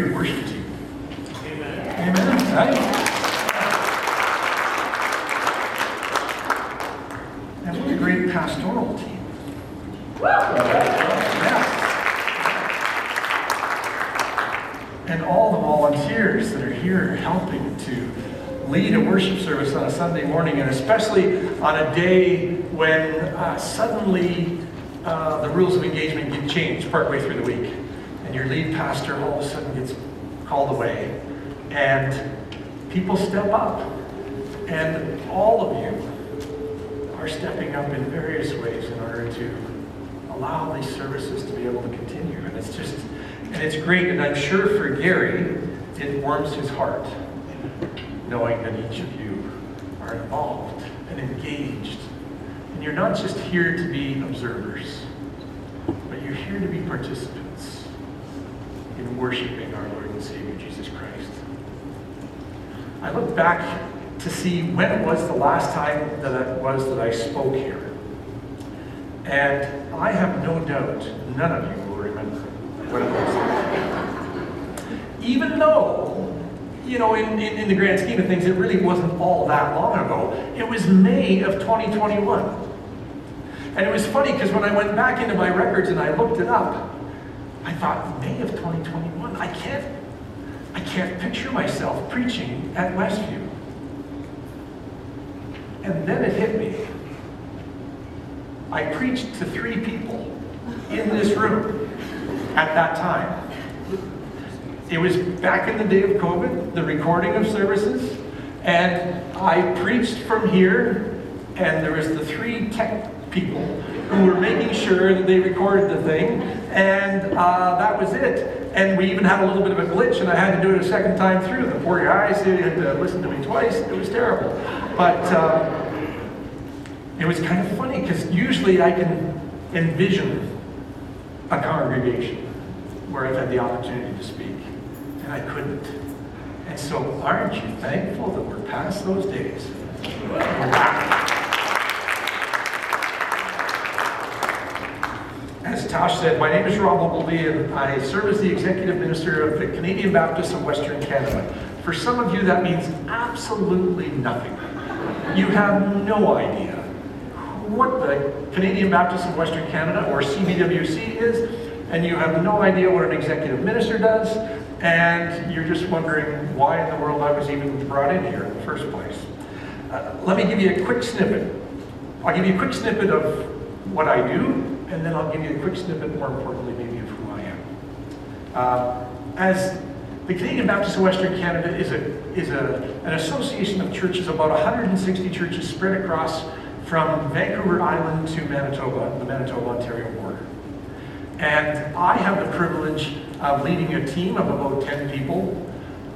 great worship team. Amen. Amen. Right? And what a great pastoral team. Yes. And all the volunteers that are here helping to lead a worship service on a Sunday morning, and especially on a day when uh, suddenly uh, the rules of engagement get changed partway through the week, and your lead pastor all of a sudden gets called away, and people step up, and all of you are stepping up in various ways in order to allow these services to be able to continue, and it's just, and it's great, and I'm sure for Gary, it warms his heart knowing that each of you are involved and engaged. And you're not just here to be observers, but you're here to be participants in worshiping our Lord and Savior Jesus Christ. I look back to see when it was the last time that it was that I spoke here. And I have no doubt none of you will remember what it was. Even though you know, in, in, in, the grand scheme of things, it really wasn't all that long ago. It was May of 2021. And it was funny because when I went back into my records and I looked it up, I thought, May of 2021, I can't, I can't picture myself preaching at Westview. And then it hit me. I preached to three people in this room at that time. It was back in the day of COVID, the recording of services, and I preached from here, and there was the three tech people who were making sure that they recorded the thing, and uh, that was it. And we even had a little bit of a glitch, and I had to do it a second time through. The poor guys they had to listen to me twice. It was terrible. But uh, it was kind of funny because usually I can envision a congregation where I've had the opportunity to speak and I couldn't. And so, aren't you thankful that we're past those days? As Tosh said, my name is Rob Ogilvie, and I serve as the executive minister of the Canadian Baptists of Western Canada. For some of you, that means absolutely nothing. You have no idea what the Canadian Baptists of Western Canada, or CBWC, is, and you have no idea what an executive minister does, and you're just wondering why in the world I was even brought in here in the first place. Uh, let me give you a quick snippet. I'll give you a quick snippet of what I do, and then I'll give you a quick snippet, more importantly, maybe of who I am. Uh, as the Canadian Baptist of Western Canada is, a, is a, an association of churches, about 160 churches spread across from Vancouver Island to Manitoba, the Manitoba-Ontario border. And I have the privilege of leading a team of about 10 people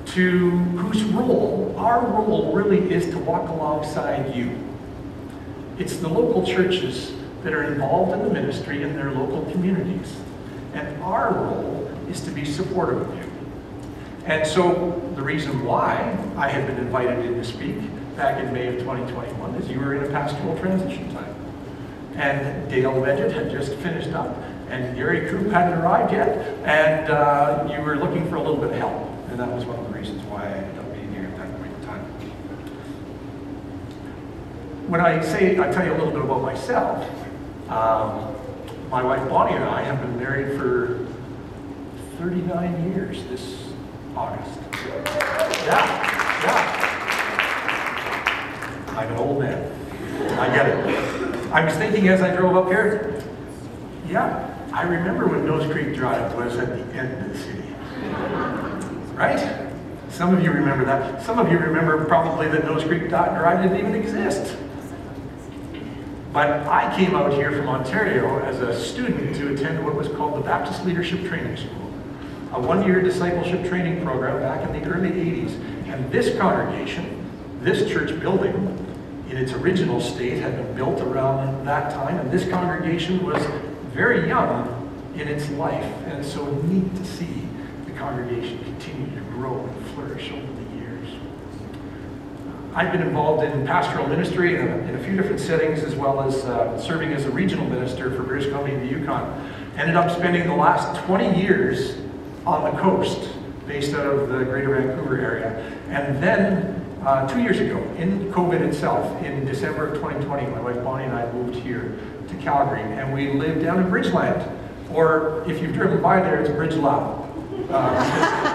to whose role, our role really is to walk alongside you. It's the local churches that are involved in the ministry in their local communities. And our role is to be supportive of you. And so the reason why I had been invited in to speak back in May of 2021 is you were in a pastoral transition time. And Dale Legend had just finished up and Gary Coop hadn't arrived yet, and uh, you were looking for a little bit of help. And that was one of the reasons why I ended up being here at that point in time. When I say, I tell you a little bit about myself, um, my wife Bonnie and I have been married for 39 years this August. Yeah, yeah. I'm an old man. I get it. I was thinking as I drove up here, yeah, I remember when Nose Creek Drive was at the end of the city. Right? Some of you remember that. Some of you remember probably that Nose Creek Drive didn't even exist. But I came out here from Ontario as a student to attend what was called the Baptist Leadership Training School, a one-year discipleship training program back in the early 80s. And this congregation, this church building, in its original state, had been built around that time, and this congregation was very young in its life, and so neat to see the congregation continue to grow and flourish over. I've been involved in pastoral ministry in a, in a few different settings, as well as uh, serving as a regional minister for British Columbia and the Yukon. Ended up spending the last 20 years on the coast based out of the Greater Vancouver area. And then uh, two years ago, in COVID itself, in December of 2020, my wife Bonnie and I moved here to Calgary, and we lived down in Bridgeland, or if you've driven by there, it's Bridgeland. Uh,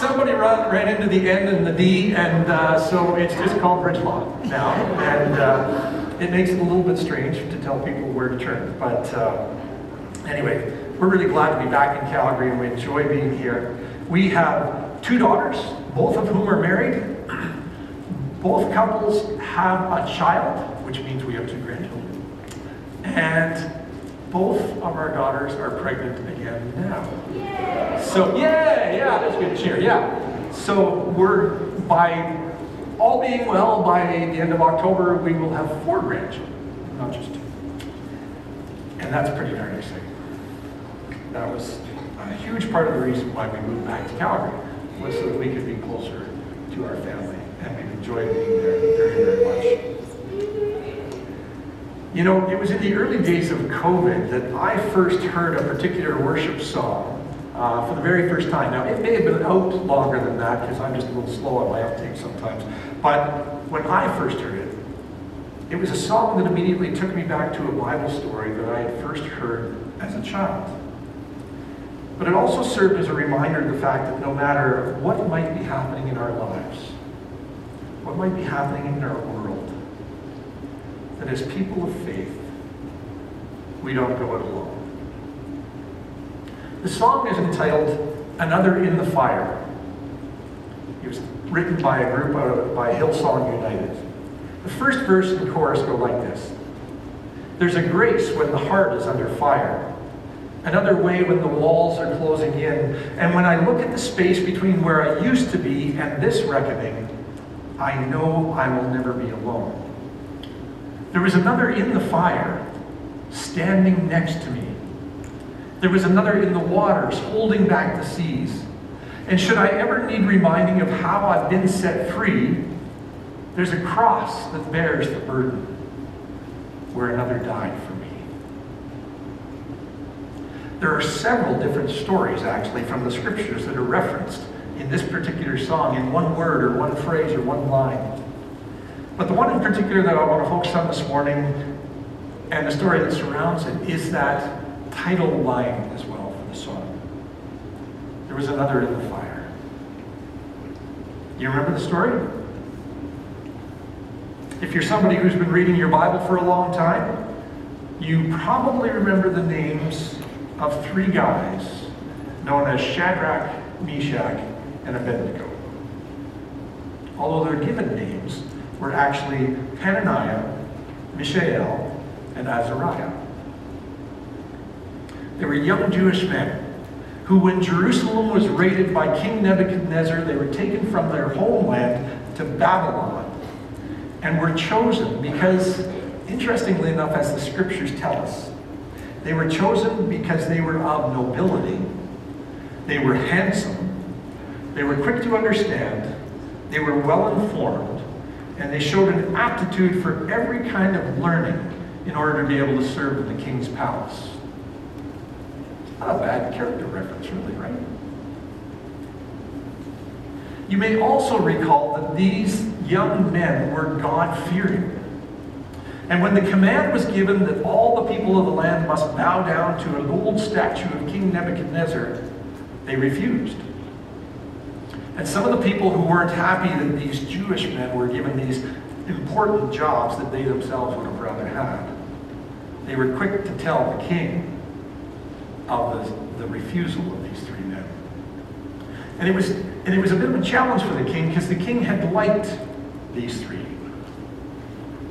somebody ran into the N and the D, and uh, so it's just called Bridgeland now. And uh, it makes it a little bit strange to tell people where to turn. But uh, anyway, we're really glad to be back in Calgary, and we enjoy being here. We have two daughters, both of whom are married. Both couples have a child, which means we have two grandchildren. And both of our daughters are pregnant again now. Yay! So, yeah, yeah, that's good cheer, yeah. So we're, by all being well, by the end of October, we will have four grandchildren, not just two. And that's pretty darn exciting. That was a huge part of the reason why we moved back to Calgary, was so that we could be closer to our family. And we've enjoyed being there very, very much. You know, it was in the early days of COVID that I first heard a particular worship song uh, for the very first time. Now, it may have been out longer than that because I'm just a little slow on my uptake sometimes. But when I first heard it, it was a song that immediately took me back to a Bible story that I had first heard as a child. But it also served as a reminder of the fact that no matter what might be happening in our lives, what might be happening in our world, that as people of faith, we don't go it alone. The song is entitled Another in the Fire. It was written by a group out of, by Hillsong United. The first verse and chorus go like this. There's a grace when the heart is under fire. Another way when the walls are closing in. And when I look at the space between where I used to be and this reckoning, I know I will never be alone. There was another in the fire, standing next to me. There was another in the waters, holding back the seas. And should I ever need reminding of how I've been set free, there's a cross that bears the burden where another died for me. There are several different stories, actually, from the scriptures that are referenced in this particular song in one word or one phrase or one line. But the one in particular that I want to focus on this morning and the story that surrounds it is that title line as well for the song. There was another in the fire. You remember the story? If you're somebody who's been reading your Bible for a long time, you probably remember the names of three guys known as Shadrach, Meshach, and Abednego. Although they're given names, were actually Hananiah, Mishael, and Azariah. They were young Jewish men who, when Jerusalem was raided by King Nebuchadnezzar, they were taken from their homeland to Babylon and were chosen because, interestingly enough, as the scriptures tell us, they were chosen because they were of nobility, they were handsome, they were quick to understand, they were well informed, and they showed an aptitude for every kind of learning in order to be able to serve in the king's palace. Not a bad character reference, really, right? You may also recall that these young men were God-fearing. And when the command was given that all the people of the land must bow down to a gold statue of King Nebuchadnezzar, they refused. And some of the people who weren't happy that these Jewish men were given these important jobs that they themselves would have rather had, they were quick to tell the king of the, the refusal of these three men. And it was and it was a bit of a challenge for the king because the king had liked these three.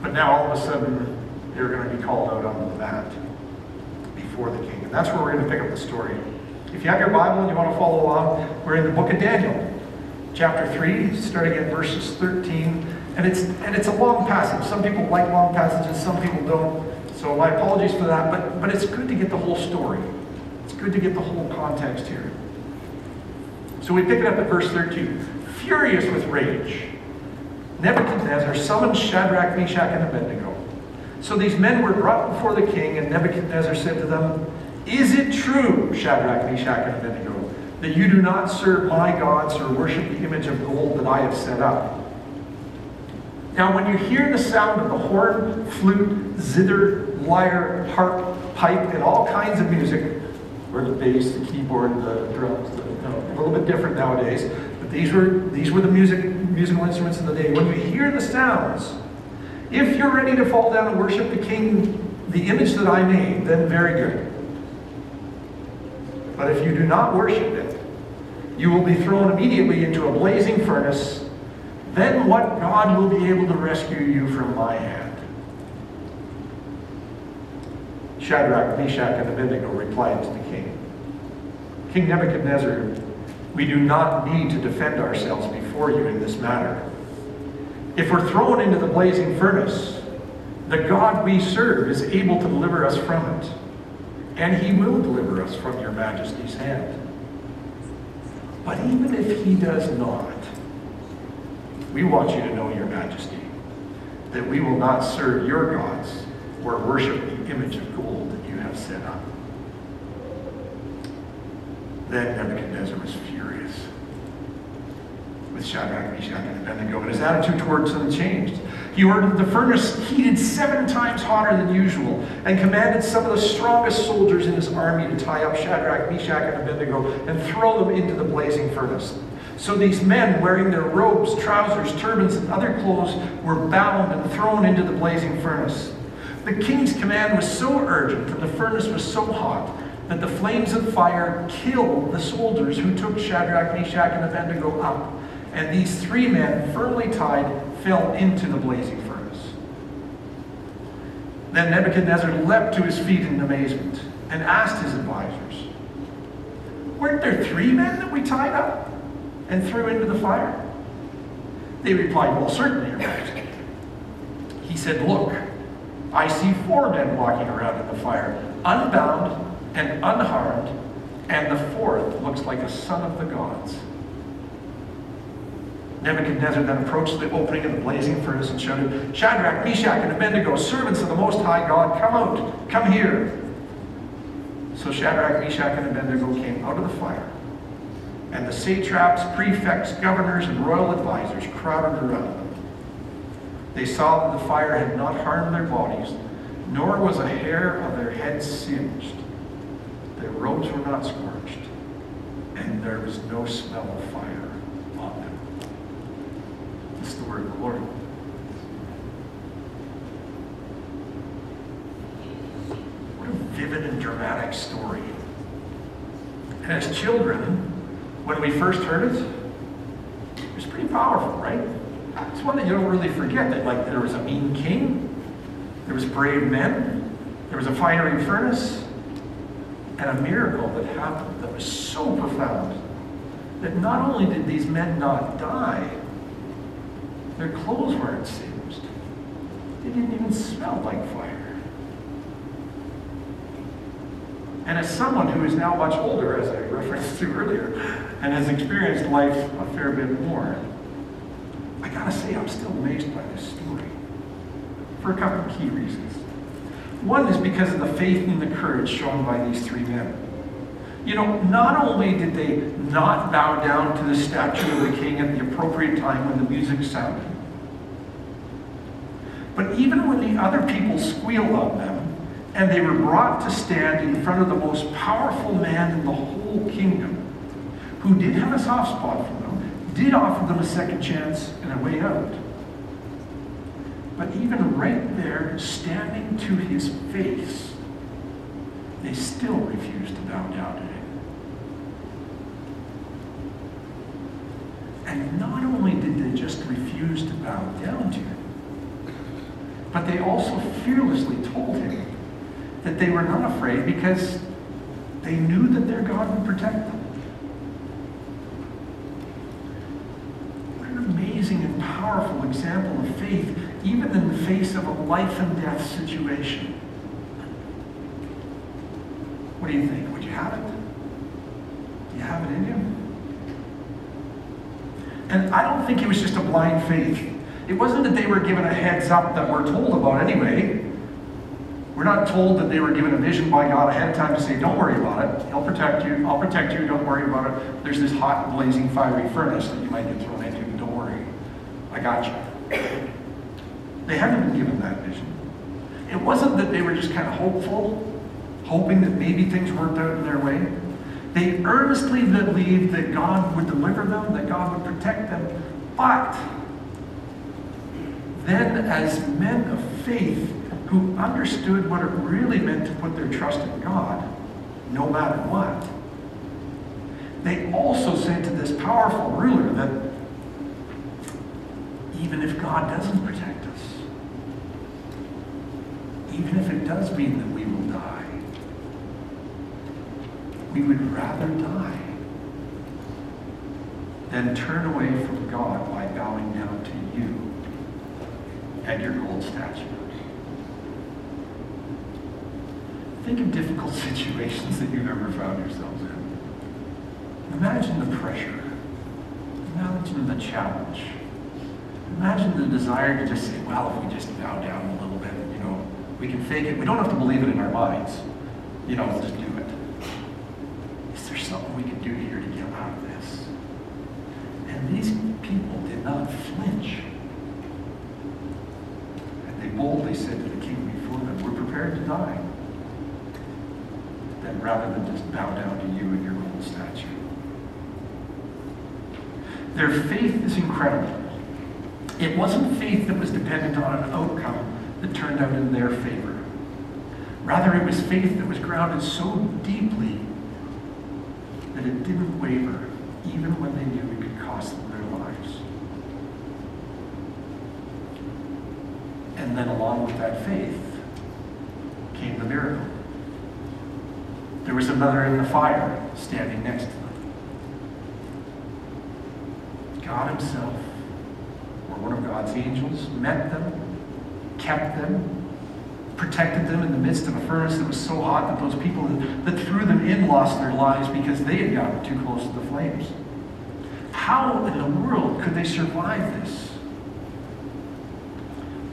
But now all of a sudden they're going to be called out on the mat before the king. And that's where we're going to pick up the story. If you have your Bible and you want to follow along, we're in the book of Daniel chapter 3, starting at verses 13. And it's, and it's a long passage. Some people like long passages, some people don't. So my apologies for that, but, but it's good to get the whole story. It's good to get the whole context here. So we pick it up at verse 13. Furious with rage, Nebuchadnezzar summoned Shadrach, Meshach, and Abednego. So these men were brought before the king, and Nebuchadnezzar said to them, Is it true, Shadrach, Meshach, and Abednego, that you do not serve my gods or worship the image of gold that I have set up. Now, when you hear the sound of the horn, flute, zither, lyre, harp, pipe, and all kinds of music, or the bass, the keyboard, the drums, the, you know, a little bit different nowadays, but these were, these were the music, musical instruments of the day. When you hear the sounds, if you're ready to fall down and worship the king, the image that I made, then very good. But if you do not worship it, you will be thrown immediately into a blazing furnace. Then what God will be able to rescue you from my hand? Shadrach, Meshach, and Abednego replied to the king King Nebuchadnezzar, we do not need to defend ourselves before you in this matter. If we're thrown into the blazing furnace, the God we serve is able to deliver us from it, and he will deliver us from your majesty's hand. But even if he does not, we want you to know, your majesty, that we will not serve your gods or worship the image of gold that you have set up. Then Nebuchadnezzar was furious with Shadrach, Meshach, and Abednego, and his attitude towards them changed. He ordered the furnace heated seven times hotter than usual and commanded some of the strongest soldiers in his army to tie up Shadrach, Meshach, and Abednego and throw them into the blazing furnace. So these men, wearing their robes, trousers, turbans, and other clothes, were bound and thrown into the blazing furnace. The king's command was so urgent and the furnace was so hot that the flames of fire killed the soldiers who took Shadrach, Meshach, and Abednego up. And these three men, firmly tied, fell into the blazing furnace. Then Nebuchadnezzar leapt to his feet in amazement and asked his advisors, Weren't there three men that we tied up and threw into the fire? They replied, Well, certainly, Your Majesty. He said, Look, I see four men walking around in the fire, unbound and unharmed, and the fourth looks like a son of the gods. Nebuchadnezzar then approached the opening of the blazing furnace and shouted, Shadrach, Meshach, and Abednego, servants of the Most High God, come out, come here. So Shadrach, Meshach, and Abednego came out of the fire. And the satraps, prefects, governors, and royal advisors crowded around them. They saw that the fire had not harmed their bodies, nor was a hair of their heads singed. Their robes were not scorched, and there was no smell of fire on them. This is the word of the Lord. What a vivid and dramatic story. And as children, when we first heard it, it was pretty powerful, right? It's one that you don't really forget that like there was a mean king, there was brave men, there was a fiery furnace, and a miracle that happened that was so profound that not only did these men not die, their clothes weren't singed. They didn't even smell like fire. And as someone who is now much older, as I referenced to earlier, and has experienced life a fair bit more, I gotta say I'm still amazed by this story for a couple of key reasons. One is because of the faith and the courage shown by these three men. You know, not only did they not bow down to the statue of the king at the appropriate time when the music sounded, but even when the other people squealed on them and they were brought to stand in front of the most powerful man in the whole kingdom, who did have a soft spot for them, did offer them a second chance and a way out. But even right there, standing to his face, they still refused to bow down to him. And not only did they just refuse to bow down to him, but they also fearlessly told him that they were not afraid because they knew that their God would protect them. What an amazing and powerful example of faith, even in the face of a life and death situation. What do you think? Would you have it? Do you have it in you? And I don't think it was just a blind faith. It wasn't that they were given a heads up that we're told about anyway. We're not told that they were given a vision by God ahead of time to say, don't worry about it. He'll protect you. I'll protect you. Don't worry about it. There's this hot, blazing, fiery furnace that you might get thrown into. Don't worry. I got you. They hadn't been given that vision. It wasn't that they were just kind of hopeful, hoping that maybe things worked out in their way. They earnestly believed that God would deliver them, that God would protect them. But then, as men of faith who understood what it really meant to put their trust in God, no matter what, they also said to this powerful ruler that even if God doesn't protect us, even if it does mean that we will die, we would rather die than turn away from God by bowing down to you and your gold statue. Think of difficult situations that you've ever found yourselves in. Imagine the pressure. Imagine the challenge. Imagine the desire to just say, well, if we just bow down a little bit, you know, we can fake it. We don't have to believe it in our minds. You know, just do it. Is there something we can do here to get out of this? And these people did not flinch. And they boldly said to the king before them, we're prepared to die. Then rather than just bow down to you and your gold statue. Their faith is incredible. It wasn't faith that was dependent on an outcome that turned out in their favor. Rather, it was faith that was grounded so deeply that it didn't waver, even when they knew it could cost them their lives. And then, along with that faith, came the miracle. There was a mother in the fire standing next to them. God Himself, or one of God's angels, met them, kept them, protected them in the midst of a furnace that was so hot that those people that threw them in lost their lives because they had gotten too close to the flames. How in the world could they survive this?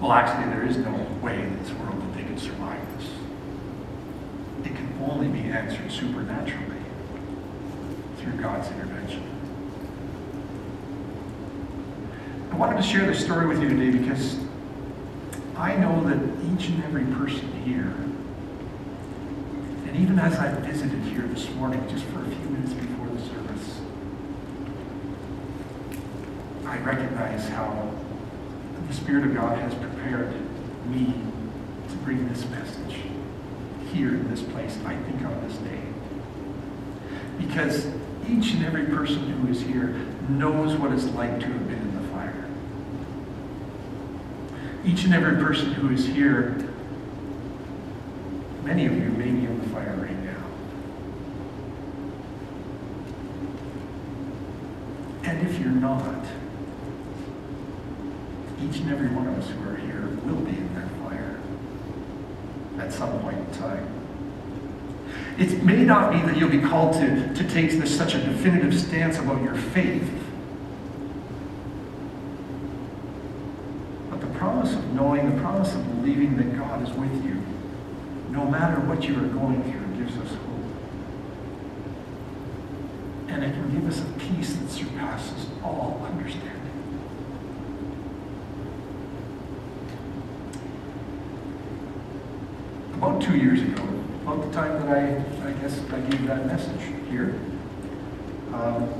Well, actually, there is no way in this world that they could survive this. It can only be answered supernaturally through God's intervention. I wanted to share this story with you today because I know that each and every person here, and even as I visited here this morning, just for a few minutes before the service, I recognize how the Spirit of God has prepared me to bring this message here in this place, I think on this day. Because each and every person who is here knows what it's like to have been in the fire. Each and every person who is here, many of you may be in the fire right now. And if you're not, each and every one of us who are here will be in that fire at some point in time. It may not be that you'll be called to, to take this, such a definitive stance about your faith. But the promise of knowing, the promise of believing that God is with you, no matter what you are going through, gives us hope. And it can give us a peace that surpasses all understanding. About two years ago, about the time that I, I guess I gave that message here, um,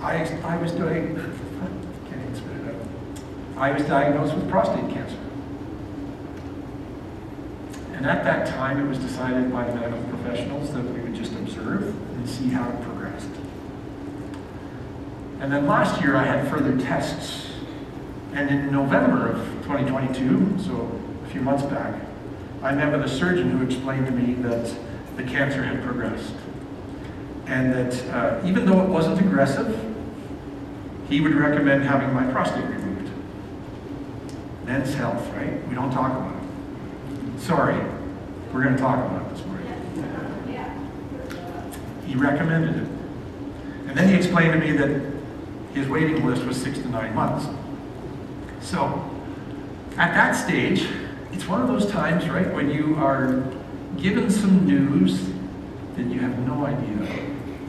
I, I was doing, can't spit it out. I was diagnosed with prostate cancer. And at that time, it was decided by medical professionals that we would just observe and see how it progressed. And then last year, I had further tests. And in November of 2022, so a few months back, I met with a surgeon who explained to me that the cancer had progressed. And that uh, even though it wasn't aggressive, he would recommend having my prostate removed. Men's health, right? We don't talk about it. Sorry, we're going to talk about it this morning. He recommended it. And then he explained to me that his waiting list was six to nine months. So, at that stage, it's one of those times, right, when you are given some news that you have no idea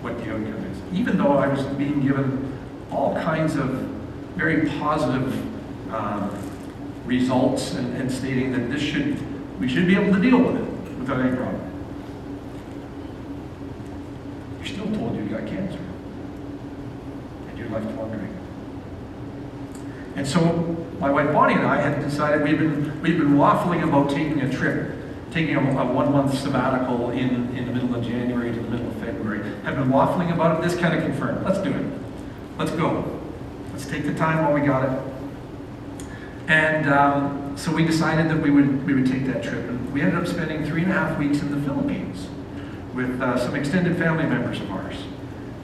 what the outcome is. Even though I was being given all kinds of very positive um, results and, and stating that this should, we should be able to deal with it without any problem. You're still told you got cancer. And you're left wondering. And so my wife Bonnie and I had decided we've been we've been waffling about taking a trip, taking a, a one month sabbatical in, in the middle of January to the middle of February. Had been waffling about it. This kind of confirmed. Let's do it. Let's go. Let's take the time while we got it. And um, so we decided that we would we would take that trip, and we ended up spending three and a half weeks in the Philippines with uh, some extended family members of ours.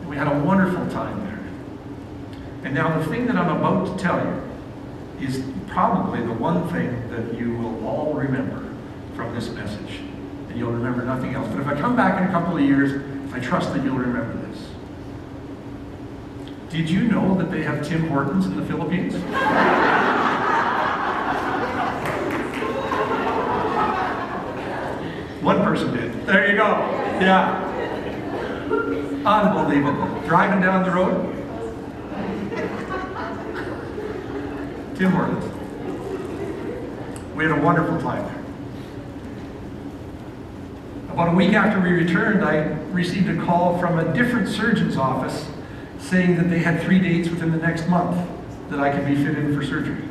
And we had a wonderful time there. And now the thing that I'm about to tell you is probably the one thing that you will all remember from this message. And you'll remember nothing else. But if I come back in a couple of years, I trust that you'll remember this. Did you know that they have Tim Hortons in the Philippines? One person did. There you go. Yeah. Unbelievable. Driving down the road, Tim Hortons. We had a wonderful time there. About a week after we returned, I received a call from a different surgeon's office saying that they had three dates within the next month that I could be fit in for surgery.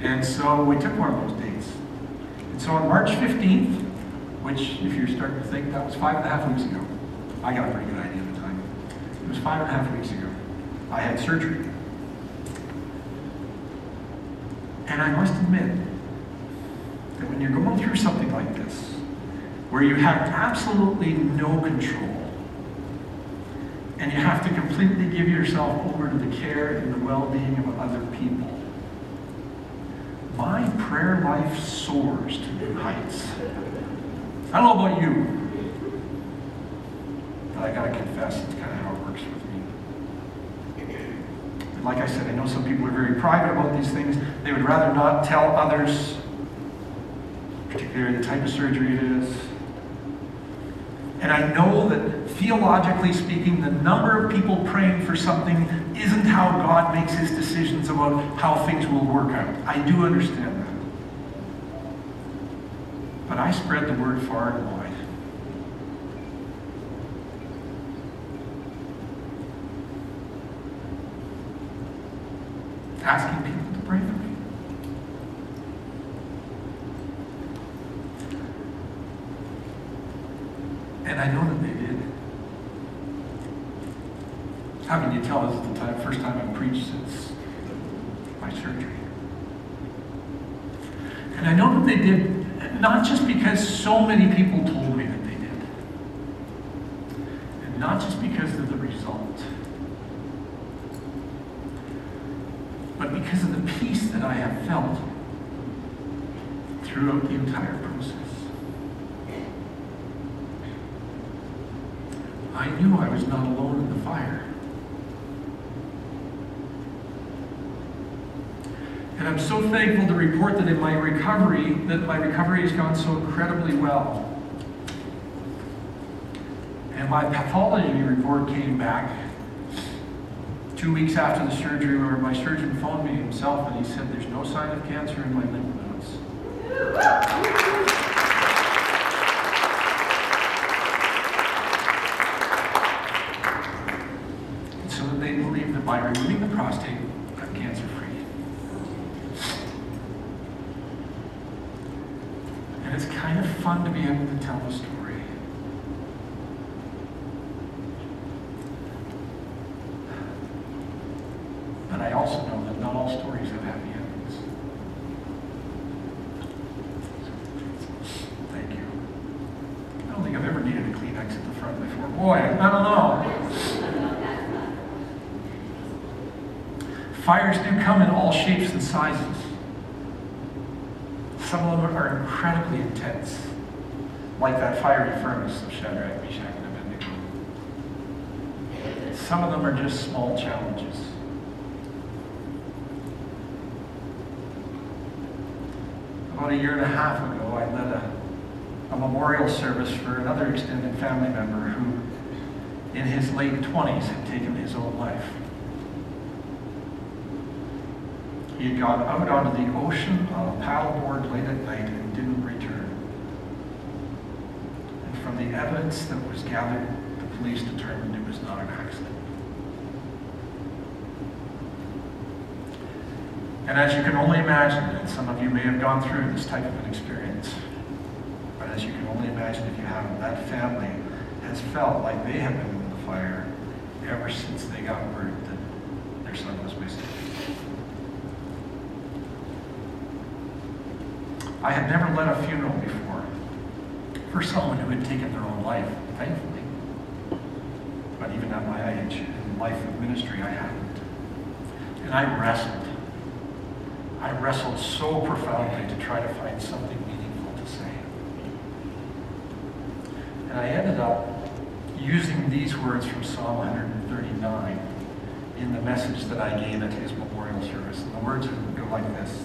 And so we took one of those dates. And so on March 15th, which if you're starting to think that was five and a half weeks ago, I got a pretty good idea at the time. It was five and a half weeks ago. I had surgery. And I must admit that when you're going through something like this, where you have absolutely no control, and you have to completely give yourself over to the care and the well-being of other people, my prayer life soars to new heights. I don't know about you, but I gotta confess, it's kind of how it works with me like I said, I know some people are very private about these things. They would rather not tell others, particularly the type of surgery it is. And I know that theologically speaking, the number of people praying for something isn't how God makes his decisions about how things will work out. I do understand that. But I spread the word far and wide. Asking people to pray for me. And I know that they did. How can you tell this is the time, first time I've preached since my surgery? And I know that they did, not just because so many people told me that they did, and not just because of the result. but because of the peace that I have felt throughout the I knew I was not alone in the fire. And I'm so thankful to report that in my recovery, that my recovery has gone so incredibly well. And my pathology report came back two weeks after the surgery where my surgeon phoned me himself and he said there's no sign of cancer in my lymph nodes. so that they believe that removing the prostate, I'm cancer free. And it's kind of fun to be able to tell the story. I also know that not all stories have happy endings. Thank you. I don't think I've ever needed a Kleenex at the front before. Boy, I don't know. Fires do come in all shapes and sizes. Some of them are incredibly intense, like that fiery furnace of Shadrach, Meshach, and Abednego. Some of them are just small challenges. about a year and a half ago, I led a, a memorial service for another extended family member who, in his late 20s, had taken his own life. He had gone out onto the ocean on a paddleboard late at night and didn't return. And from the evidence that was gathered, the police determined it was not an accident. And as you can only imagine, and some of you may have gone through this type of an experience, but as you can only imagine if you haven't, that family has felt like they have been in the fire ever since they got word that their son was missing. I had never led a funeral before for someone who had taken their own life, thankfully. But even at my age, in life of ministry, I hadn't. And I wrestled. I wrestled so profoundly to try to find something meaningful to say. And I ended up using these words from Psalm 139 in the message that I gave at his memorial service. And the words go like this.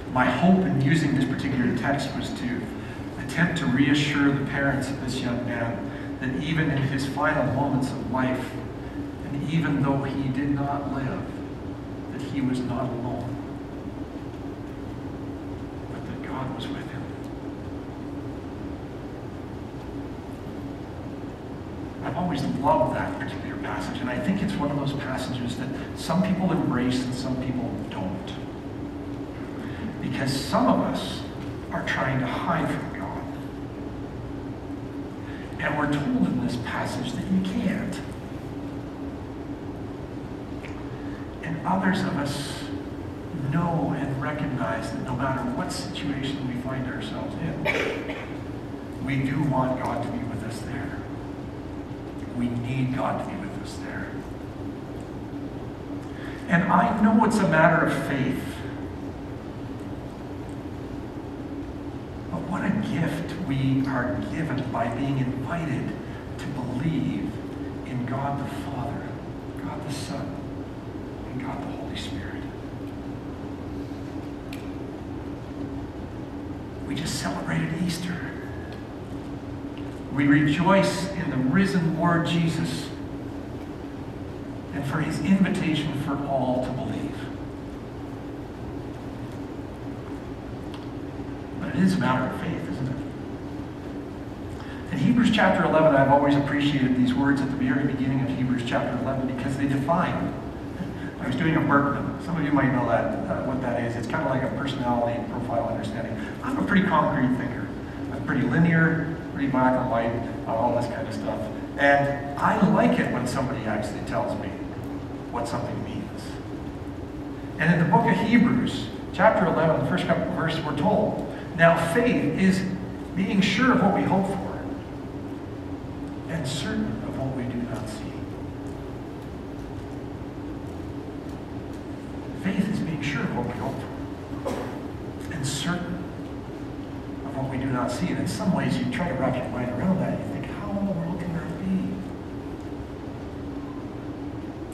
My hope in using this particular text was to attempt to reassure the parents of this young man that even in his final moments of life, and even though he did not live, that he was not alone, but that God was with him. I've always loved that particular passage, and I think it's one of those passages that some people embrace and some people don't. Because some of us are trying to hide from God. And we're told in this passage that you can't. And others of us know and recognize that no matter what situation we find ourselves in, we do want God to be with us there. We need God to be with us there. And I know it's a matter of faith. But what a gift are given by being invited to believe in God the Father, God the Son, and God the Holy Spirit. We just celebrated Easter. We rejoice in the risen Lord Jesus and for his invitation for all to believe. But it is a matter of faith, isn't it? Hebrews chapter 11, I've always appreciated these words at the very beginning of Hebrews chapter 11 because they define. I was doing a Birkman. Some of you might know that, uh, what that is. It's kind of like a personality profile understanding. I'm a pretty concrete thinker. I'm pretty linear, pretty black and white, uh, all this kind of stuff. And I like it when somebody actually tells me what something means. And in the book of Hebrews, chapter 11, the first couple of verses, we're told, now faith is being sure of what we hope for and certain of what we do not see. Faith is being sure of what we hope for and certain of what we do not see. And in some ways, you try to wrap your mind around that. You think, how in the world can that be?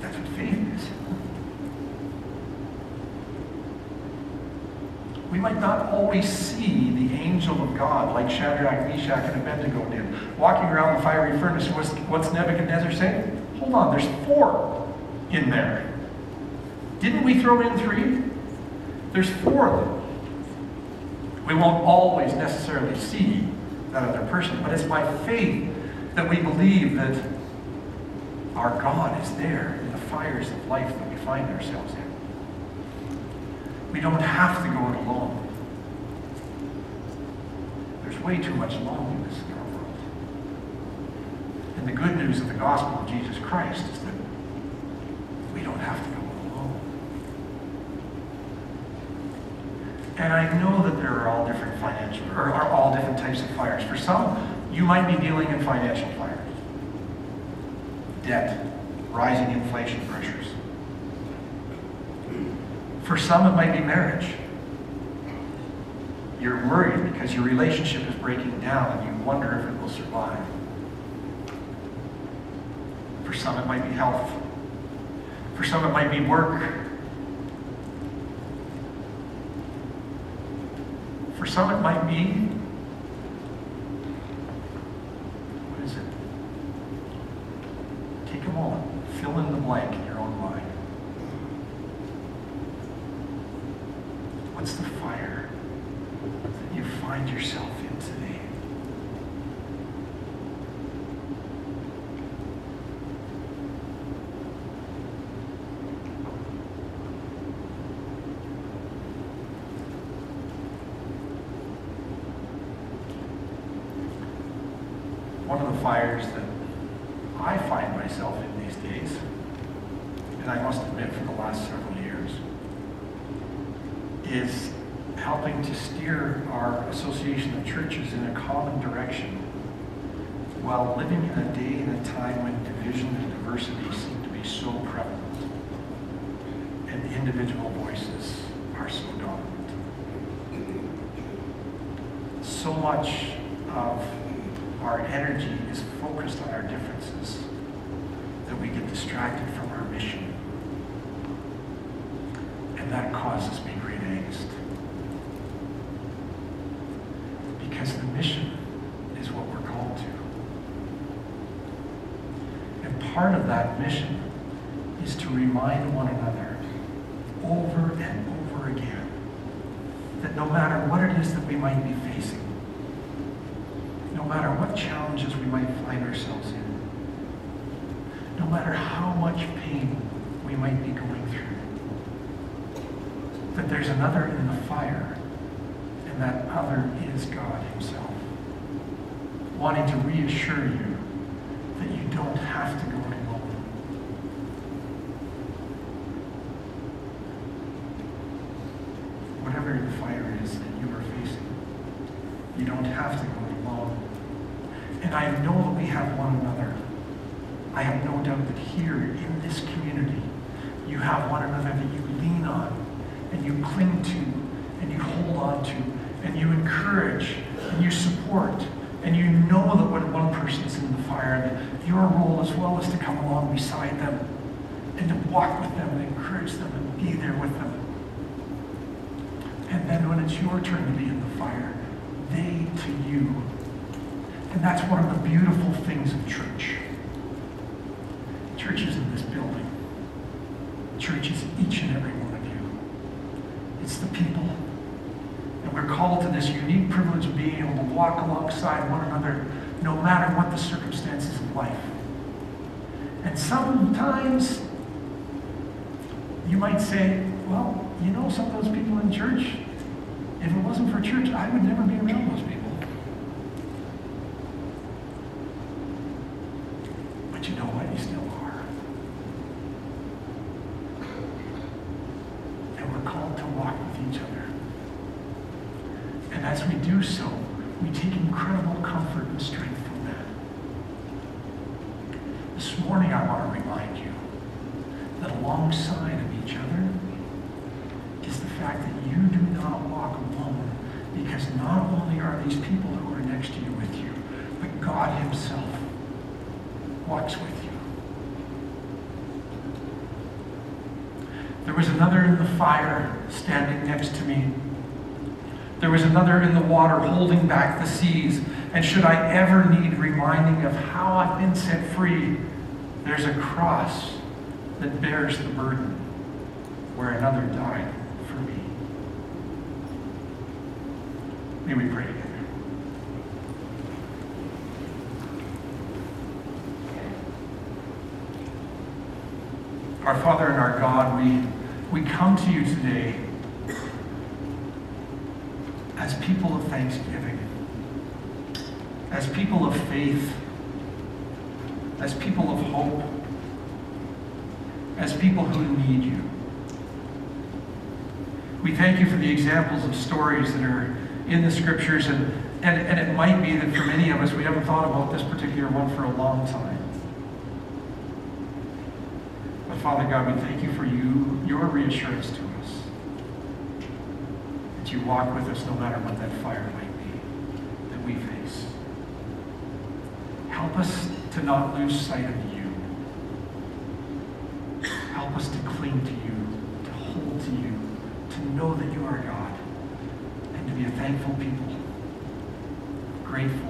That's what faith is. We might not always see angel of God like Shadrach, Meshach, and Abednego did. Walking around the fiery furnace, what's, what's Nebuchadnezzar saying? Hold on, there's four in there. Didn't we throw in three? There's four of them. We won't always necessarily see that other person, but it's by faith that we believe that our God is there in the fires of life that we find ourselves in. We don't have to go it alone. There's way too much loneliness in our world. And the good news of the gospel of Jesus Christ is that we don't have to go alone. And I know that there are all different financial, or are all different types of fires. For some, you might be dealing in financial fires. Debt, rising inflation pressures. For some, it might be marriage. You're worried because your relationship is breaking down and you wonder if it will survive. For some, it might be health. For some, it might be work. For some, it might be. What is it? Take a moment, fill in the blank in your own mind. What's the fire that you find yourself in today? One of the fires that I find myself in these days, and I must admit for the last several years, is helping to association of churches in a common direction while living in a day and a time when division and diversity seem to be so prevalent and individual voices are so dominant. So much of our energy is focused on our differences that we get distracted from our mission. And that causes me great angst. Because the mission is what we're called to. And part of that mission is to remind one another over and over again that no matter what it is that we might be facing, no matter what challenges we might find ourselves in, no matter how much pain we might be going through, that there's another in the fire, and that other is God Himself, wanting to reassure you that you don't have to go it alone. Whatever the fire is that you are facing, you don't have to go it alone. And I know that we have one another. I have no doubt that here in this community, you have one another that you lean on and you cling to and you hold on to and you encourage and you support and you know that when one person's in the fire, that your role as well is to come along beside them and to walk with them and encourage them and be there with them. And then when it's your turn to be in the fire, they to you. And that's one of the beautiful things of church. Church is in this building. Church is each and every one of you. It's the people. And we're called to this unique privilege of being able to walk alongside one another no matter what the circumstances of life. And sometimes you might say, well, you know, some of those people in church, if it wasn't for church, I would never be around those people. But you know what? You still are. And we're called to walk with each other. And as we so, we take incredible comfort and strength from that. This morning, I want to remind you that alongside of each other is the fact that you do not walk alone because not only are these people who are next to you with you, but God Himself walks with you. There was another in the fire standing next to me. There was another in the water holding back the seas. And should I ever need reminding of how I've been set free, there's a cross that bears the burden where another died for me. May we pray together. Our Father and our God, we, we come to you today as people of thanksgiving, as people of faith, as people of hope, as people who need you. We thank you for the examples of stories that are in the scriptures, and, and, and it might be that for many of us, we haven't thought about this particular one for a long time. But Father God, we thank you for you, your reassurance to us. That you walk with us no matter what that fire might be that we face. Help us to not lose sight of you. Help us to cling to you, to hold to you, to know that you are God, and to be a thankful people, grateful